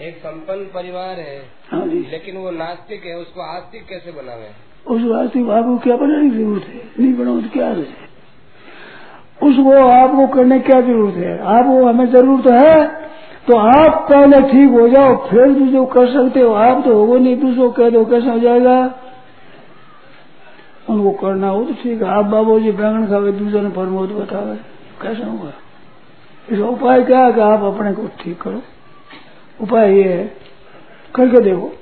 एक संपन्न परिवार है हाँ जी। लेकिन वो नास्तिक है उसको आस्तिक कैसे बनावे? उस आस्तिक आपको क्या बनाने की ज़रूरत है? नहीं बनाओ तो क्या है? उसको आपको करने की क्या ज़रूरत है? आपको हमें ज़रूरत है तो आप पहले ठीक हो जाओ फिर दूसरे कर सकते हो। आप तो होगो नहीं दूसरों कह दो कैसे हो जाएगा? उनको करना हो तो ठीक है। आप बाबू जी बैंगन खावे दूसरे ने फरमोद बतावे कैसे होगा? इसका उपाय क्या है कि आप अपने को ठीक करो? उपाय ये है। करके देखो।